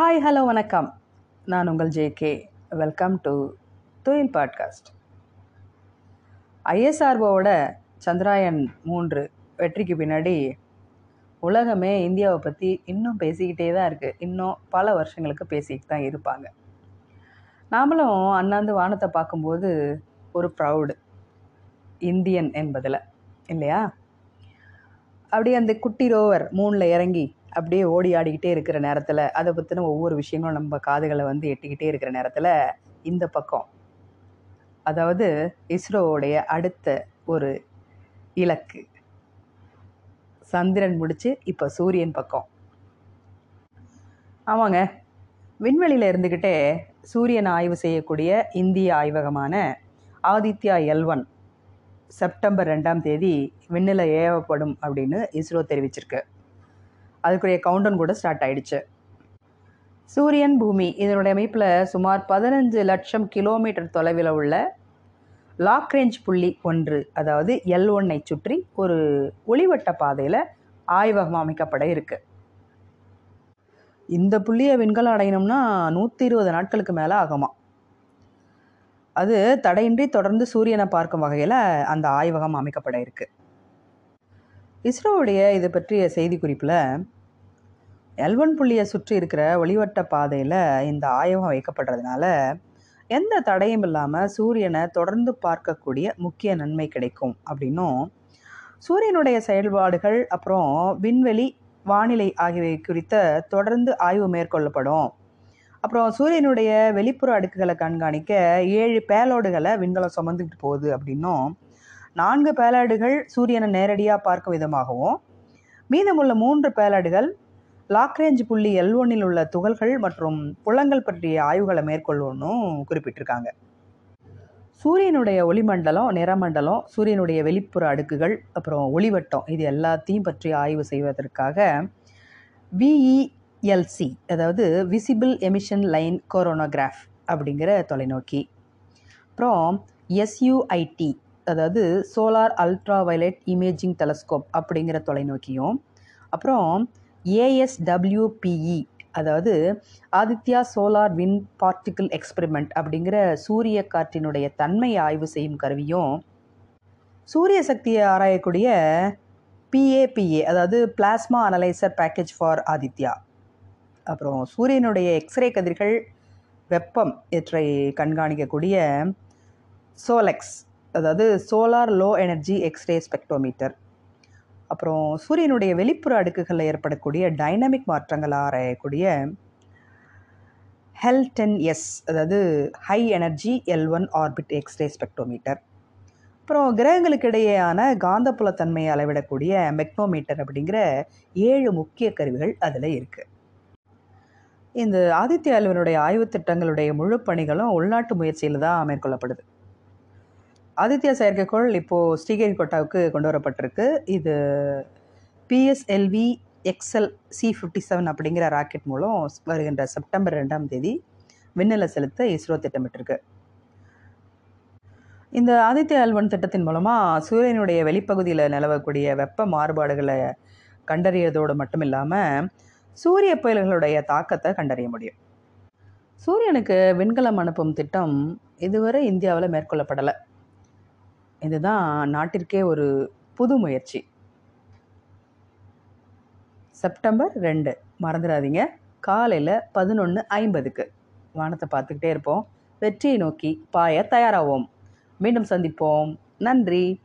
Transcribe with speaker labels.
Speaker 1: Hi hello வணக்கம். நான் உங்கள் ஜேகே வெல்கம் டு தொழில் பாட்காஸ்ட் ஐஎஸ்ஆர்ஓவோட சந்திராயன் மூன்று வெற்றிக்கு பின்னாடி உலகமே இந்தியாவை பற்றி இன்னும் பேசிக்கிட்டே தான் இருக்குது இன்னும் பல வருஷங்களுக்கு பேசிக்கிட்டு தான் இருப்பாங்க. நாமளும் அண்ணாந்து வானத்தை பார்க்கும்போது ஒரு ப்ரௌடு இந்தியன் என்பதில் இல்லையா? அப்படியே அந்த குட்டி ரோவர் மூணில் இறங்கி அப்படியே ஓடி ஆடிக்கிட்டே இருக்கிற நேரத்தில் அதை பற்றின ஒவ்வொரு விஷயங்களும் நம்ம காதுகளை வந்து எட்டிக்கிட்டே இருக்கிற நேரத்தில் இந்த பக்கம். அதாவது இஸ்ரோவுடைய அடுத்த ஒரு இலக்கு. சந்திரன் முடித்து இப்போ சூரியன் பக்கம். ஆமாங்க. விண்வெளியில் இருந்துக்கிட்டே சூரியன் ஆய்வு செய்யக்கூடிய இந்திய ஆய்வகமான ஆதித்யா எல் ஒன் செப்டம்பர் ரெண்டாம் தேதி விண்ணில் ஏவப்படும் அப்படின்னு இஸ்ரோ தெரிவிச்சிருக்கு. அதுக்குரிய கவுண்டன் கூட ஸ்டார்ட் ஆயிடுச்சு. சூரியன் பூமி இதனுடைய அமைப்பில் சுமார் பதினஞ்சு லட்சம் கிலோமீட்டர் தொலைவில் உள்ள லாக் ரேஞ்ச் புள்ளி ஒன்று அதாவது எல் ஒன்னை சுற்றி ஒரு ஒளிவட்ட பாதையில் ஆய்வகம் அமைக்கப்பட இருக்குது இந்த புள்ளியை விண்கலம் அடையணும்னா நூற்றி இருபது நாட்களுக்கு மேலே ஆகுமா? அது தடையின்றி தொடர்ந்து சூரியனை பார்க்கும் வகையில் அந்த ஆய்வகம் அமைக்கப்பட இருக்குது இஸ்ரோவுடைய இது பற்றிய செய்திக்குறிப்பில் எல்வன் புள்ளியை சுற்றி இருக்கிற ஒளிவட்ட பாதையில் இந்த ஆய்வகம் வைக்கப்படுறதுனால எந்த தடையும் இல்லாமல் சூரியனை தொடர்ந்து பார்க்கக்கூடிய முக்கிய நன்மை கிடைக்கும் அப்படின்னும் சூரியனுடைய செயல்பாடுகள் அப்புறம் விண்வெளி வானிலை ஆகியவை குறித்த தொடர்ந்து ஆய்வு மேற்கொள்ளப்படும். அப்புறம் சூரியனுடைய வெளிப்புற அடுக்குகளை கண்காணிக்க ஏழு பேலோடுகளை விண்கலம் சுமந்துக்கிட்டு போகுது அப்படின்னும் நான்கு பேலாடுகள் சூரியனை நேரடியாக பார்க்கும் விதமாகவும் மீதமுள்ள மூன்று பேலாடுகள் லாக்ரேஞ்ச் புள்ளி எல் ஒன்னில் உள்ள துகள்கள் மற்றும் புலங்கள் பற்றிய ஆய்வுகளை மேற்கொள்ளணும்னு குறிப்பிட்டிருக்காங்க. சூரியனுடைய ஒளிமண்டலம் நிறமண்டலம் சூரியனுடைய வெளிப்புற அடுக்குகள் அப்புறம் ஒளிவட்டம் இது எல்லாத்தையும் பற்றி ஆய்வு செய்வதற்காக விஇஎல்சி அதாவது விசிபிள் எமிஷன் லைன் கொரோனோகிராஃப் அப்படிங்கிற தொலைநோக்கி. அப்புறம் எஸ்யூஐடி அதாவது solar ultra violet imaging telescope அப்படிங்கிற தொலைநோக்கியும் அப்புறம் A S W P E அதாவது Aditya solar wind particle experiment அப்படிங்கிற சூரிய காற்றினுடைய தன்மை ஆய்வு செய்யும் கருவியும் சூரிய சக்தியை ஆராயக்கூடிய பிஏபிஏ அதாவது plasma analyser package for Aditya அப்புறம் சூரியனுடைய எக்ஸ்ரே கதிர்கள் வெப்பம் இவற்றை கண்காணிக்கக்கூடிய சோலெக்ஸ் அதாவது solar low energy X ray spectrometer அப்புறம் சூரியனுடைய வெளிப்புற அடுக்குகளில் ஏற்படக்கூடிய டைனமிக் மாற்றங்கள் ஆராயக்கூடிய ஹெல் டென் எஸ் அதாவது high energy L one orbit X ray spectrometer அப்புறம் கிரகங்களுக்கு இடையேயான காந்தப்புலத்தன்மையை அளவிடக்கூடிய மெக்னோமீட்டர் அப்படிங்கிற ஏழு முக்கிய கருவிகள் அதில் இருக்குது இந்த ஆதித்ய அலுவனுடைய ஆய்வு திட்டங்களுடைய முழு பணிகளும் உள்நாட்டு முயற்சியில் தான் மேற்கொள்ளப்படுது. ஆதித்யா செயற்கைக்கோள் இப்போது ஸ்ரீஹரிகோட்டாவுக்கு கொண்டு வரப்பட்டிருக்கு. இது PSLV XL C fifty seven அப்படிங்கிற ராக்கெட் மூலம் வருகின்ற செப்டம்பர் ரெண்டாம் தேதி விண்ணில் செலுத்த இஸ்ரோ திட்டமிட்டிருக்கு. இந்த ஆதித்ய அல்வன் திட்டத்தின் மூலமாக சூரியனுடைய வெளிப்பகுதியில் நிலவக்கூடிய வெப்ப மாறுபாடுகளை கண்டறியதோடு மட்டும் இல்லாமல் சூரிய புயல்களுடைய தாக்கத்தை கண்டறிய முடியும். சூரியனுக்கு விண்கலம் அனுப்பும் திட்டம் இதுவரை இந்தியாவில் மேற்கொள்ளப்படலை. இதுதான் நாட்டிற்கே ஒரு புது முயற்சி. செப்டம்பர் ரெண்டு. மறந்துடாதீங்க. காலையில் பதினொன்று ஐம்பதுக்கு. வானத்தை பார்த்துக்கிட்டே இருப்போம். வெற்றியை நோக்கி பாய தயாராவோம். மீண்டும் சந்திப்போம். நன்றி.